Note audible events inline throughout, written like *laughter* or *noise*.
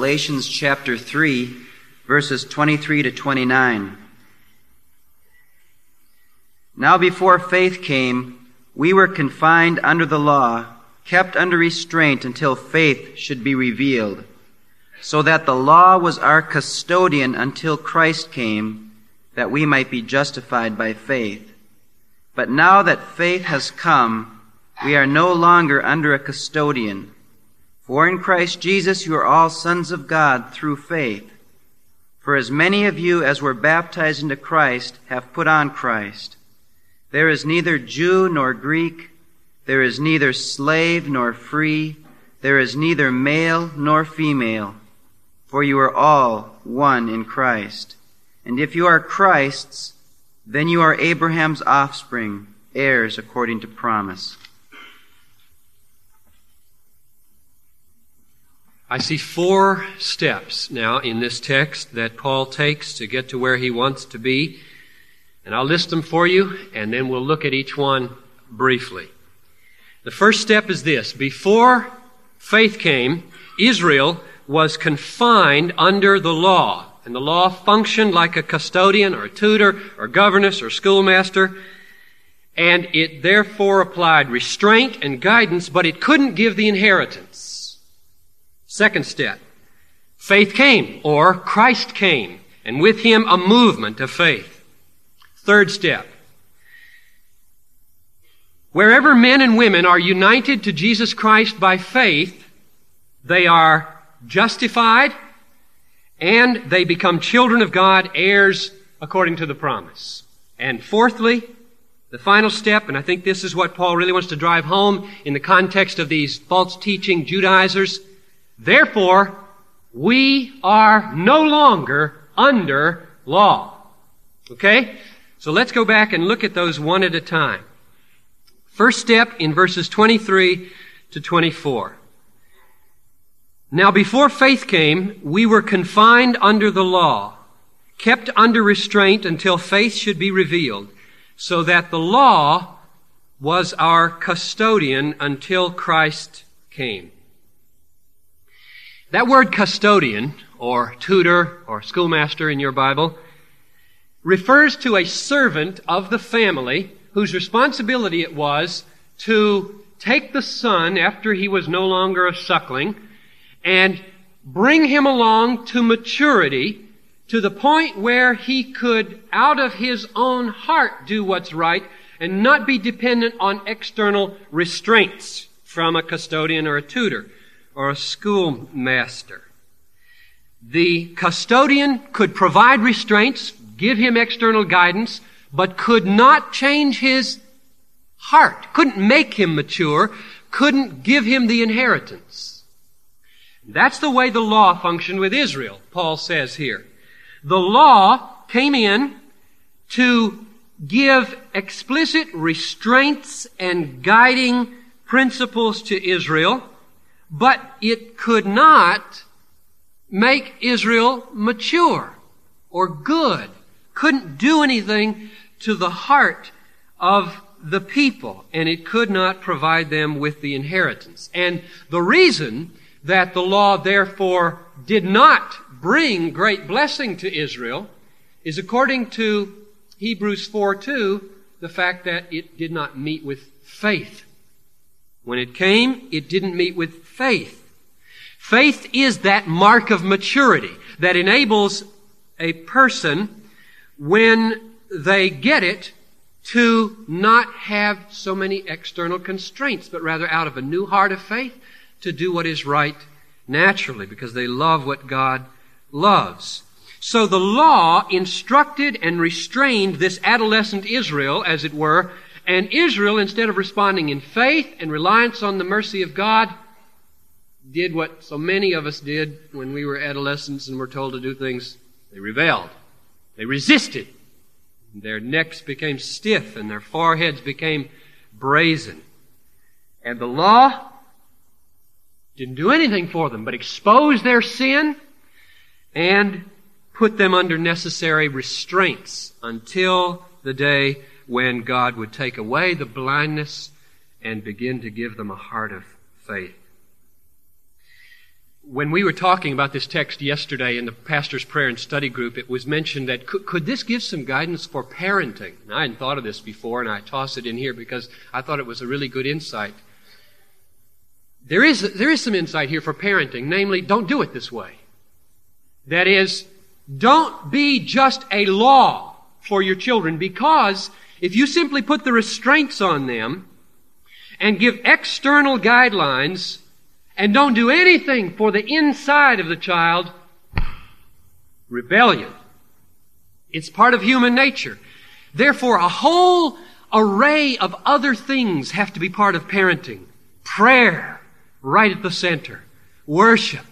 Galatians chapter 3, verses 23 to 29. Now before faith came, we were confined under the law, kept under restraint until faith should be revealed, so that the law was our custodian until Christ came, that we might be justified by faith. But now that faith has come, we are no longer under a custodian. For in Christ Jesus you are all sons of God through faith. For as many of you as were baptized into Christ have put on Christ. There is neither Jew nor Greek, there is neither slave nor free, there is neither male nor female, for you are all one in Christ. And if you are Christ's, then you are Abraham's offspring, heirs according to promise. I see four steps now in this text that Paul takes to get to where he wants to be. And I'll list them for you, and then we'll look at each one briefly. The first step is this. Before faith came, Israel was confined under the law. And the law functioned like a custodian or a tutor or governess or schoolmaster. And it therefore applied restraint and guidance, but it couldn't give the inheritance. Second step. Faith came, or Christ came, and with him a movement of faith. Third step. Wherever men and women are united to Jesus Christ by faith, they are justified and they become children of God, heirs according to the promise. And fourthly, the final step, and I think this is what Paul really wants to drive home in the context of these false teaching Judaizers, Therefore, we are no longer under law. Okay? So let's go back and look at those one at a time. First step in verses 23 to 24. Now before faith came, we were confined under the law, kept under restraint until faith should be revealed, so that the law was our custodian until Christ came. That word custodian, or tutor, or schoolmaster in your Bible, refers to a servant of the family whose responsibility it was to take the son after he was no longer a suckling and bring him along to maturity to the point where he could, out of his own heart, do what's right and not be dependent on external restraints from a custodian or a tutor or a schoolmaster. The custodian could provide restraints, give him external guidance, but could not change his heart, couldn't make him mature, couldn't give him the inheritance. That's the way the law functioned with Israel, Paul says here. The law came in to give explicit restraints and guiding principles to Israel but it could not make Israel mature or good. Couldn't do anything to the heart of the people, and it could not provide them with the inheritance. And the reason that the law therefore did not bring great blessing to Israel is according to Hebrews 4 2, the fact that it did not meet with faith. When it came, it didn't meet with faith. Faith is that mark of maturity that enables a person, when they get it, to not have so many external constraints, but rather out of a new heart of faith to do what is right naturally because they love what God loves. So the law instructed and restrained this adolescent Israel, as it were, and Israel, instead of responding in faith and reliance on the mercy of God, did what so many of us did when we were adolescents and were told to do things. They rebelled. They resisted. Their necks became stiff and their foreheads became brazen. And the law didn't do anything for them but expose their sin and put them under necessary restraints until the day when God would take away the blindness and begin to give them a heart of faith when we were talking about this text yesterday in the pastor's prayer and study group, it was mentioned that could, could, this give some guidance for parenting? I hadn't thought of this before, and I toss it in here because I thought it was a really good insight. There is, there is some insight here for parenting, namely, don't do it this way. That is, don't be just a law for your children because if you simply put the restraints on them and give external guidelines, and don't do anything for the inside of the child, rebellion. It's part of human nature. Therefore, a whole array of other things have to be part of parenting. Prayer, right at the center. Worship,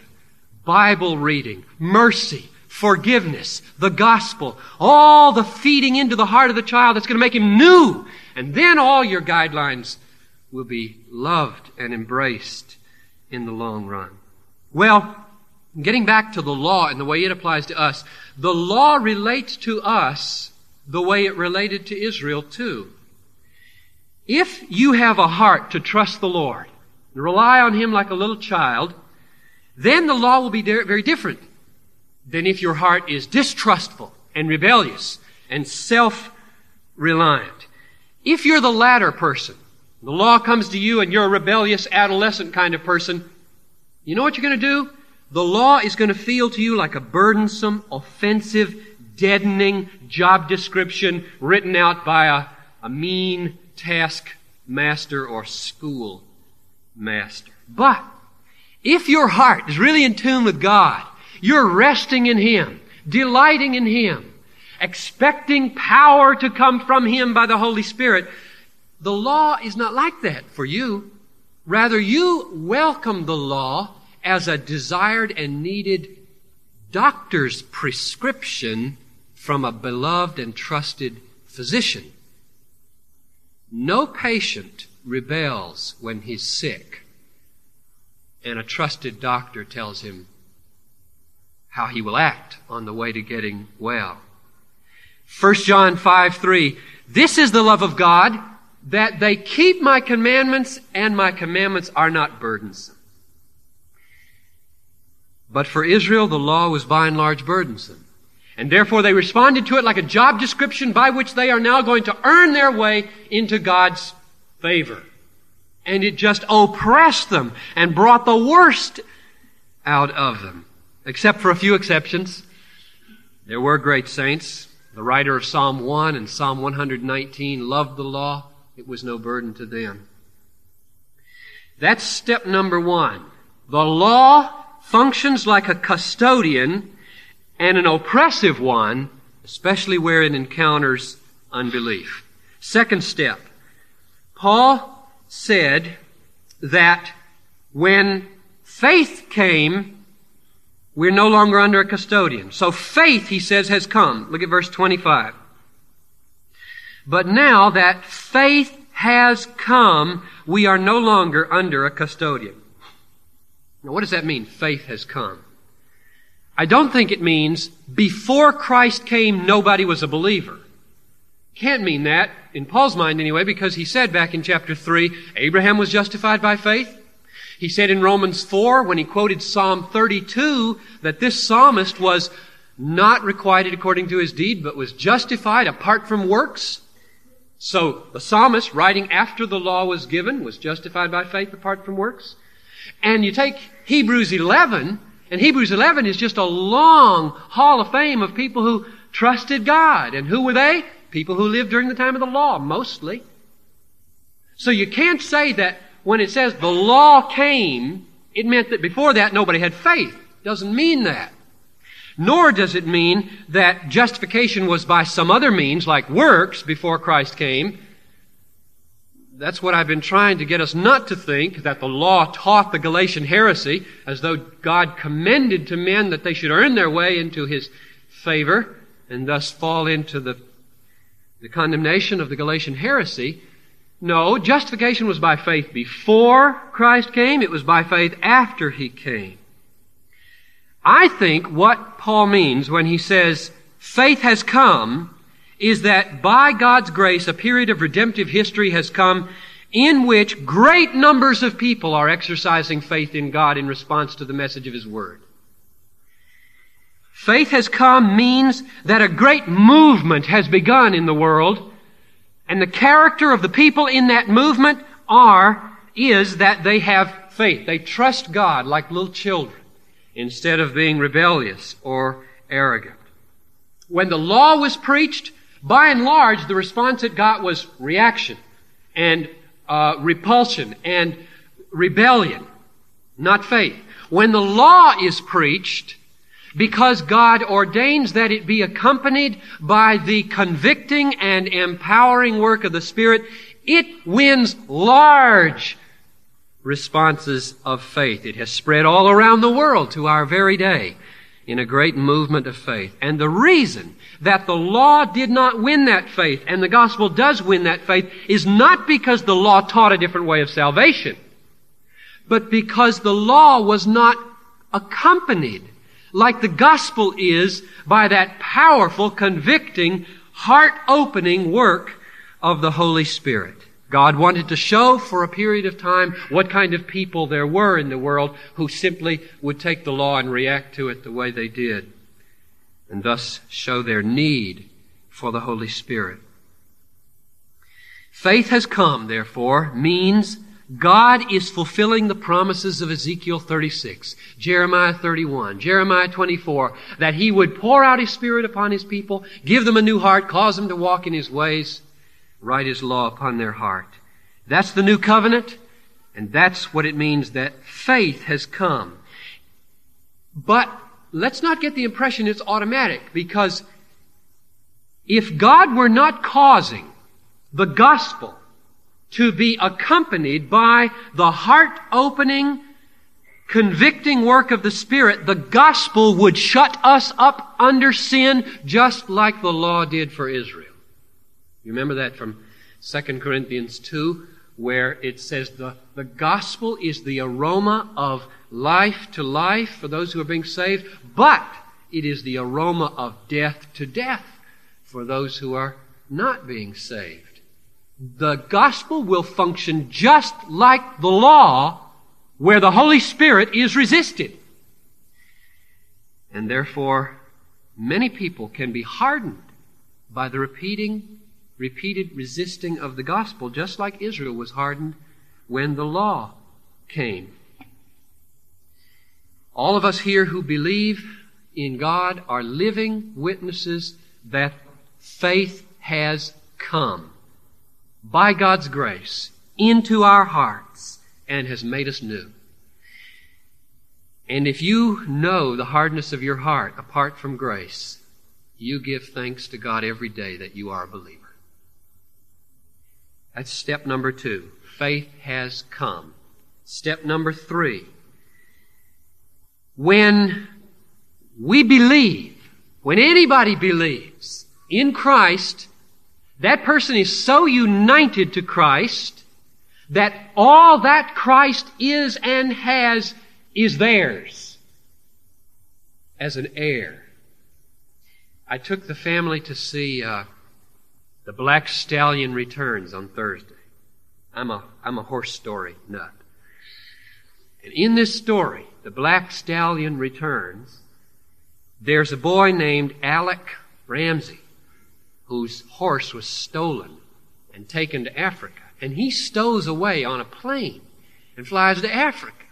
Bible reading, mercy, forgiveness, the gospel, all the feeding into the heart of the child that's going to make him new. And then all your guidelines will be loved and embraced in the long run? Well, getting back to the law and the way it applies to us, the law relates to us the way it related to Israel too. If you have a heart to trust the Lord, and rely on Him like a little child, then the law will be very different than if your heart is distrustful and rebellious and self-reliant. If you're the latter person, the law comes to you and you're a rebellious adolescent kind of person. You know what you're going to do? The law is going to feel to you like a burdensome, offensive, deadening job description written out by a, a mean task master or school master. But if your heart is really in tune with God, you're resting in Him, delighting in Him, expecting power to come from Him by the Holy Spirit, the law is not like that for you. Rather, you welcome the law as a desired and needed doctor's prescription from a beloved and trusted physician. No patient rebels when he's sick, and a trusted doctor tells him how he will act on the way to getting well. 1 John 5 3. This is the love of God that they keep my commandments and my commandments are not burdensome. But for Israel, the law was by and large burdensome. And therefore they responded to it like a job description by which they are now going to earn their way into God's favor. And it just oppressed them and brought the worst out of them. Except for a few exceptions. There were great saints. The writer of Psalm 1 and Psalm 119 loved the law it was no burden to them. That's step number one. The law functions like a custodian and an oppressive one, especially where it encounters unbelief. Second step. Paul said that when faith came, we're no longer under a custodian. So faith, he says, has come. Look at verse 25. But now that faith has come, we are no longer under a custodian. Now, what does that mean? Faith has come. I don't think it means before Christ came, nobody was a believer. Can't mean that, in Paul's mind anyway, because he said back in chapter 3, Abraham was justified by faith. He said in Romans 4, when he quoted Psalm 32, that this psalmist was not requited according to his deed, but was justified apart from works. So the psalmist, writing after the law was given, was justified by faith apart from works. And you take Hebrews 11, and Hebrews 11 is just a long hall of fame of people who trusted God. And who were they? People who lived during the time of the law, mostly. So you can't say that when it says the law came, it meant that before that nobody had faith. Doesn't mean that. Nor does it mean that justification was by some other means, like works, before Christ came. That's what I've been trying to get us not to think that the law taught the Galatian heresy as though God commended to men that they should earn their way into His favor and thus fall into the, the condemnation of the Galatian heresy. No, justification was by faith before Christ came. It was by faith after He came. I think what Paul means when he says faith has come is that by God's grace a period of redemptive history has come in which great numbers of people are exercising faith in God in response to the message of His Word. Faith has come means that a great movement has begun in the world, and the character of the people in that movement are, is that they have faith. They trust God like little children instead of being rebellious or arrogant. When the law was preached, by and large, the response it got was reaction and uh, repulsion and rebellion, not faith. When the law is preached, because God ordains that it be accompanied by the convicting and empowering work of the Spirit, it wins large responses of faith. It has spread all around the world to our very day in a great movement of faith. And the reason that the law did not win that faith and the gospel does win that faith is not because the law taught a different way of salvation, but because the law was not accompanied like the gospel is by that powerful, convicting, heart opening work of the Holy Spirit. God wanted to show for a period of time what kind of people there were in the world who simply would take the law and react to it the way they did, and thus show their need for the Holy Spirit. Faith has come, therefore, means God is fulfilling the promises of Ezekiel 36, Jeremiah 31, Jeremiah 24, that He would pour out His Spirit upon His people, give them a new heart, cause them to walk in His ways, write His law upon their heart. That's the new covenant, and that's what it means that faith has come. But let's not get the impression it's automatic, because if God were not causing the gospel to be accompanied by the heart opening, convicting work of the Spirit, the gospel would shut us up under sin just like the law did for Israel. You remember that from 2 Corinthians 2, where it says the, the gospel is the aroma of life to life for those who are being saved, but it is the aroma of death to death for those who are not being saved the gospel will function just like the law where the Holy Spirit is resisted. And therefore, many people can be hardened by the repeating, repeated resisting of the gospel, just like Israel was hardened when the law came. All of us here who believe in God are living witnesses that faith has come by God's grace into our hearts and has made us new. And if you know the hardness of your heart apart from grace, you give thanks to God every day that you are a believer. That's step number two. Faith has come. Step number three. When we believe, when anybody believes in Christ, that person is so united to Christ that all that Christ is and has is theirs as an heir. I took the family to see uh, the Black Stallion Returns on Thursday. I'm a I'm a horse story nut, and in this story, the Black Stallion Returns. There's a boy named Alec Ramsay whose horse was stolen and taken to Africa. And he stows away on a plane and flies to Africa.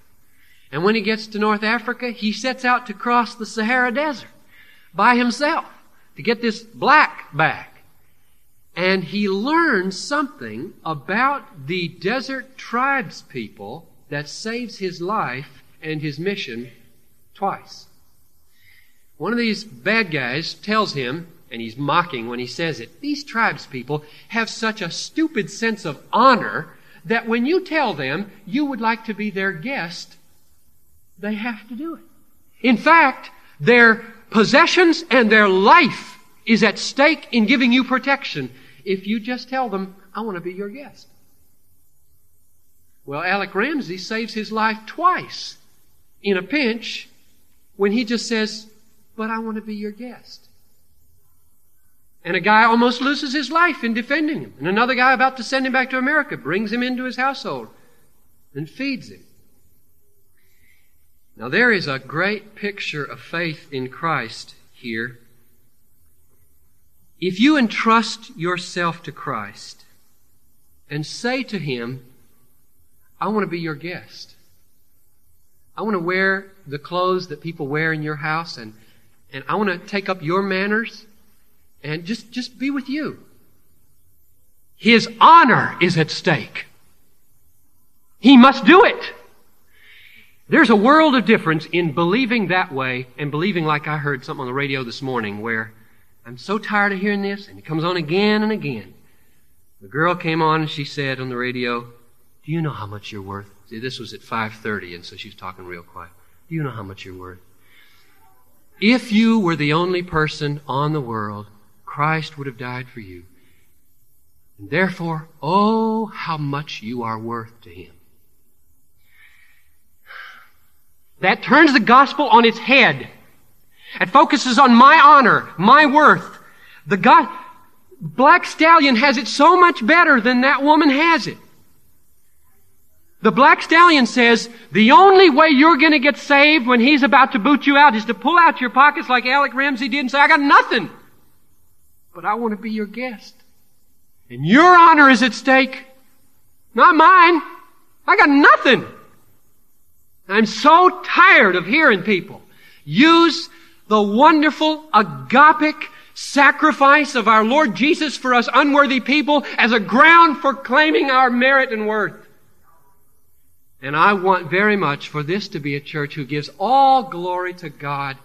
And when he gets to North Africa, he sets out to cross the Sahara Desert by himself to get this black back. And he learns something about the desert tribes people that saves his life and his mission twice. One of these bad guys tells him and he's mocking when he says it. These tribes people have such a stupid sense of honor that when you tell them you would like to be their guest, they have to do it. In fact, their possessions and their life is at stake in giving you protection if you just tell them, I want to be your guest. Well, Alec Ramsay saves his life twice in a pinch when he just says, But I want to be your guest. And a guy almost loses his life in defending him. And another guy about to send him back to America brings him into his household and feeds him. Now there is a great picture of faith in Christ here. If you entrust yourself to Christ and say to Him, I want to be your guest. I want to wear the clothes that people wear in your house and, and I want to take up your manners and just, just be with you. His honor is at stake. He must do it. There's a world of difference in believing that way and believing like I heard something on the radio this morning where I'm so tired of hearing this and it comes on again and again. The girl came on and she said on the radio, Do you know how much you're worth? See, this was at 5.30 and so she was talking real quiet. Do you know how much you're worth? If you were the only person on the world, Christ would have died for you. And therefore, oh, how much you are worth to Him. *sighs* That turns the gospel on its head. It focuses on my honor, my worth. The God, Black Stallion has it so much better than that woman has it. The Black Stallion says, the only way you're gonna get saved when he's about to boot you out is to pull out your pockets like Alec Ramsay did and say, I got nothing. But I want to be your guest. And your honor is at stake. Not mine. I got nothing. I'm so tired of hearing people use the wonderful agapic sacrifice of our Lord Jesus for us unworthy people as a ground for claiming our merit and worth. And I want very much for this to be a church who gives all glory to God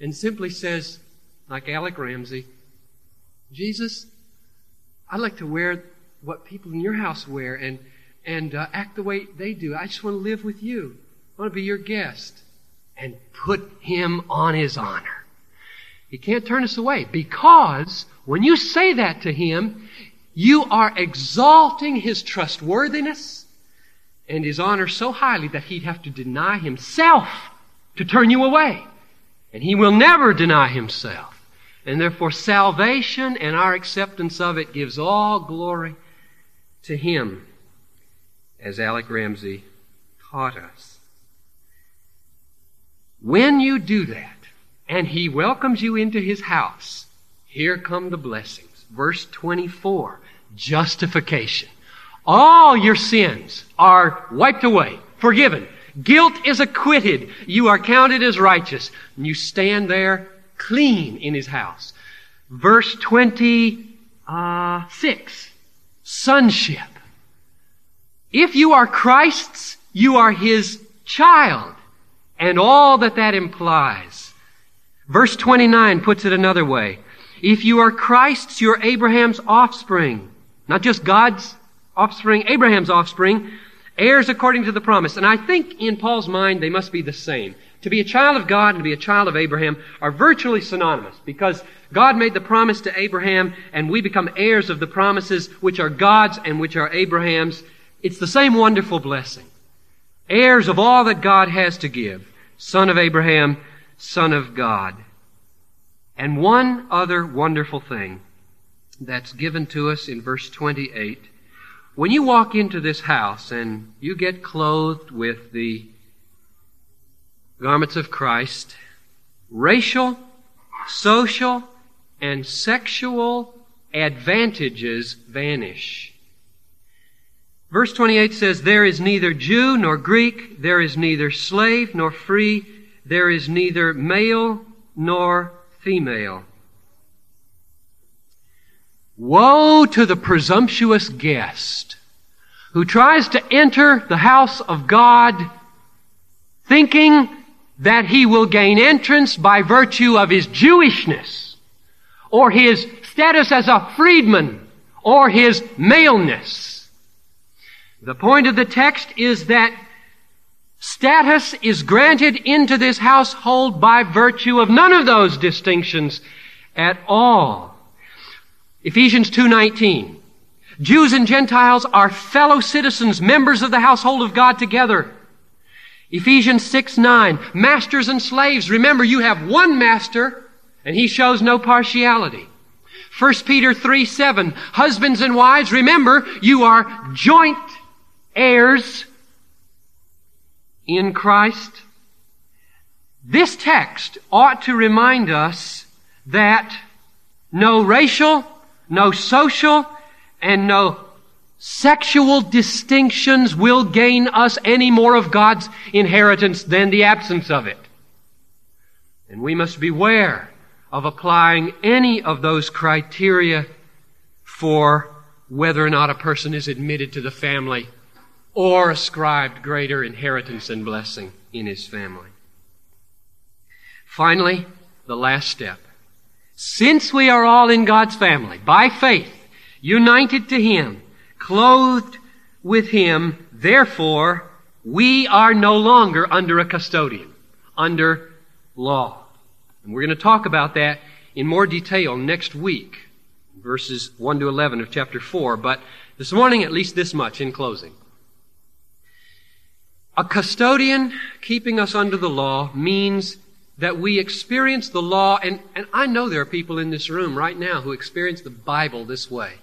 and simply says, like Alec Ramsay, Jesus, I'd like to wear what people in your house wear and, and uh, act the way they do. I just want to live with you. I want to be your guest and put him on his honor. He can't turn us away because when you say that to him, you are exalting his trustworthiness and his honor so highly that he'd have to deny himself to turn you away. And he will never deny himself. And therefore salvation and our acceptance of it gives all glory to him, as Alec Ramsay taught us. When you do that, and He welcomes you into His house, here come the blessings. Verse 24, justification. All your sins are wiped away, forgiven. Guilt is acquitted. You are counted as righteous. And you stand there clean in His house. Verse 26, sonship. If you are Christ's, you are His child and all that that implies. Verse 29 puts it another way. If you are Christ's, you're Abraham's offspring. Not just God's offspring, Abraham's offspring, heirs according to the promise. And I think in Paul's mind they must be the same. To be a child of God and to be a child of Abraham are virtually synonymous because God made the promise to Abraham and we become heirs of the promises which are God's and which are Abraham's. It's the same wonderful blessing heirs of all that God has to give, son of Abraham, son of God. And one other wonderful thing that's given to us in verse 28. When you walk into this house and you get clothed with the garments of Christ, racial, social, and sexual advantages vanish. Verse 28 says, There is neither Jew nor Greek, there is neither slave nor free, there is neither male nor female. Woe to the presumptuous guest who tries to enter the house of God thinking that he will gain entrance by virtue of his Jewishness or his status as a freedman or his maleness. The point of the text is that status is granted into this household by virtue of none of those distinctions at all. Ephesians 2:19 Jews and Gentiles are fellow citizens, members of the household of God together. Ephesians 6 9. Masters and slaves. Remember, you have one master, and he shows no partiality. 1 Peter 3 7. Husbands and wives, remember, you are joint heirs in Christ. This text ought to remind us that no racial, no social, and no sexual distinctions will gain us any more of God's inheritance than the absence of it. And we must beware of applying any of those criteria for whether or not a person is admitted to the family or ascribed greater inheritance and blessing in his family. Finally, the last step. Since we are all in God's family, by faith, united to Him, clothed with Him, therefore, we are no longer under a custodian, under law. And we're going to talk about that in more detail next week, verses 1 to 11 of chapter 4. But this morning, at least this much in closing. A custodian keeping us under the law means that we experience the law, and, and I know there are people in this room right now who experience the Bible this way.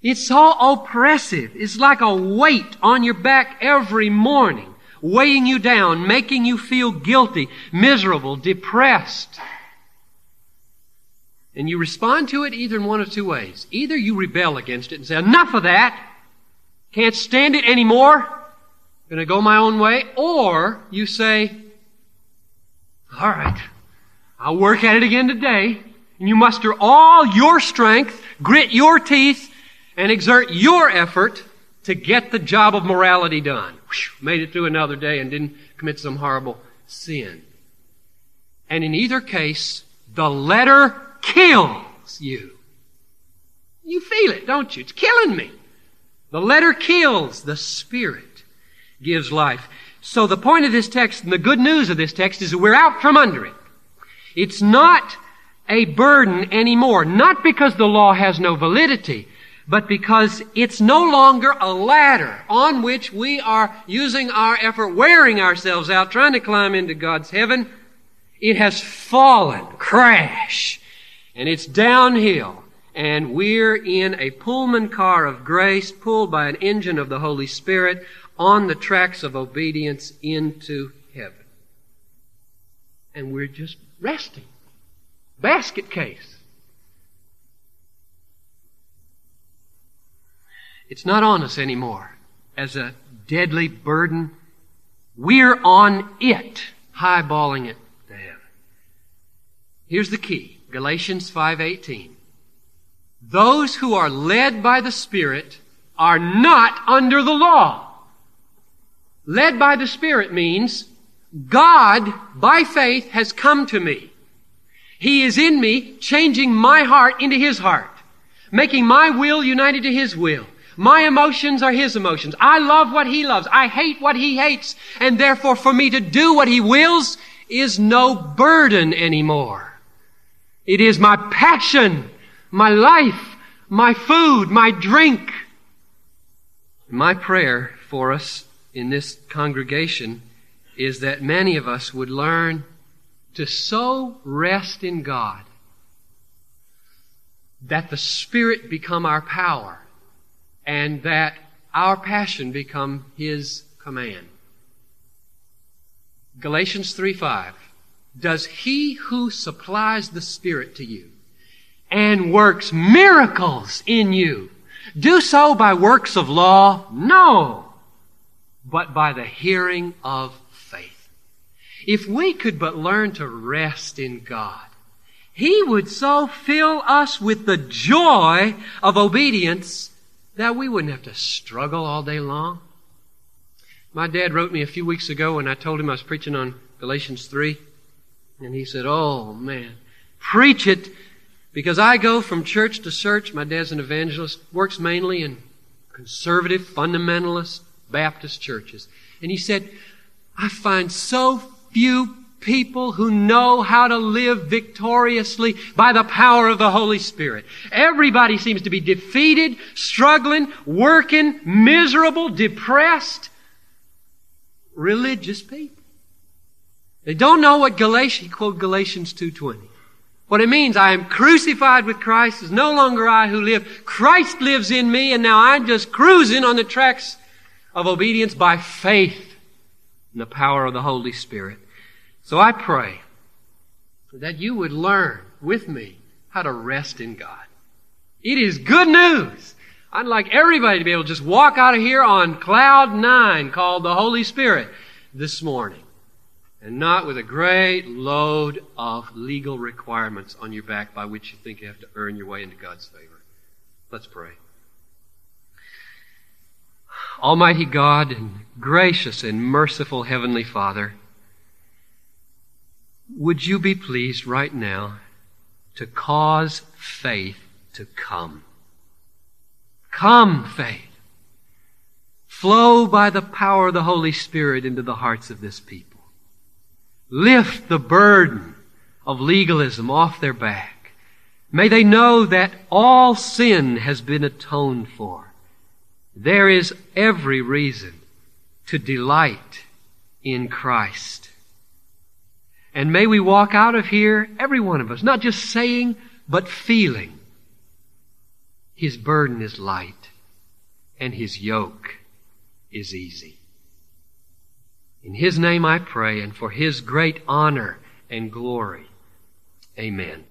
It's so oppressive. It's like a weight on your back every morning, weighing you down, making you feel guilty, miserable, depressed. And you respond to it either in one of two ways. Either you rebel against it and say, enough of that, can't stand it anymore, gonna go my own way, or you say, all right. I'll work at it again today. And you muster all your strength, grit your teeth, and exert your effort to get the job of morality done. Whew, made it through another day and didn't commit some horrible sin. And in either case, the letter kills you. You feel it, don't you? It's killing me. The letter kills. The Spirit gives life. So the point of this text and the good news of this text is that we're out from under it. It's not a burden anymore, not because the law has no validity, but because it's no longer a ladder on which we are using our effort, wearing ourselves out, trying to climb into God's heaven. It has fallen, crash, and it's downhill. And we're in a Pullman car of grace pulled by an engine of the Holy Spirit on the tracks of obedience into heaven. And we're just resting. Basket case. It's not on us anymore as a deadly burden. We're on it, highballing it to heaven. Here's the key. Galatians 5:18. Those who are led by the Spirit are not under the law. Led by the Spirit means God, by faith, has come to me. He is in me, changing my heart into His heart, making my will united to His will. My emotions are His emotions. I love what He loves. I hate what He hates. And therefore, for me to do what He wills is no burden anymore. It is my passion, my life, my food, my drink. My prayer for us in this congregation is that many of us would learn to so rest in God that the Spirit become our power and that our passion become His command. Galatians 3 5. Does he who supplies the Spirit to you and works miracles in you do so by works of law? No but by the hearing of faith. If we could but learn to rest in God, He would so fill us with the joy of obedience that we wouldn't have to struggle all day long. My dad wrote me a few weeks ago and I told him I was preaching on Galatians 3. And he said, Oh man, preach it because I go from church to church. My dad's an evangelist, works mainly in conservative, fundamentalist Baptist churches. And he said, I find so few people who know how to live victoriously by the power of the Holy Spirit. Everybody seems to be defeated, struggling, working, miserable, depressed, religious people. They don't know what Galatians, he quoted Galatians 2.20. What it means, I am crucified with Christ. It's no longer I who live. Christ lives in me, and now I'm just cruising on the tracks of obedience by faith in the power of the Holy Spirit. So I pray that you would learn with me how to rest in God. It is good news. I'd like everybody to be able to just walk out of here on cloud nine called the Holy Spirit this morning and not with a great load of legal requirements on your back by which you think you have to earn your way into God's favor. Let's pray. Almighty God and gracious and merciful Heavenly Father, would you be pleased right now to cause faith to come? Come, faith. Flow by the power of the Holy Spirit into the hearts of this people lift the burden of legalism off their back. May they know that all sin has been atoned for. There is every reason to delight in Christ. And may we walk out of here, every one of us, not just saying, but feeling. His burden is light and his yoke is easy. In His name I pray, and for His great honor and glory. Amen.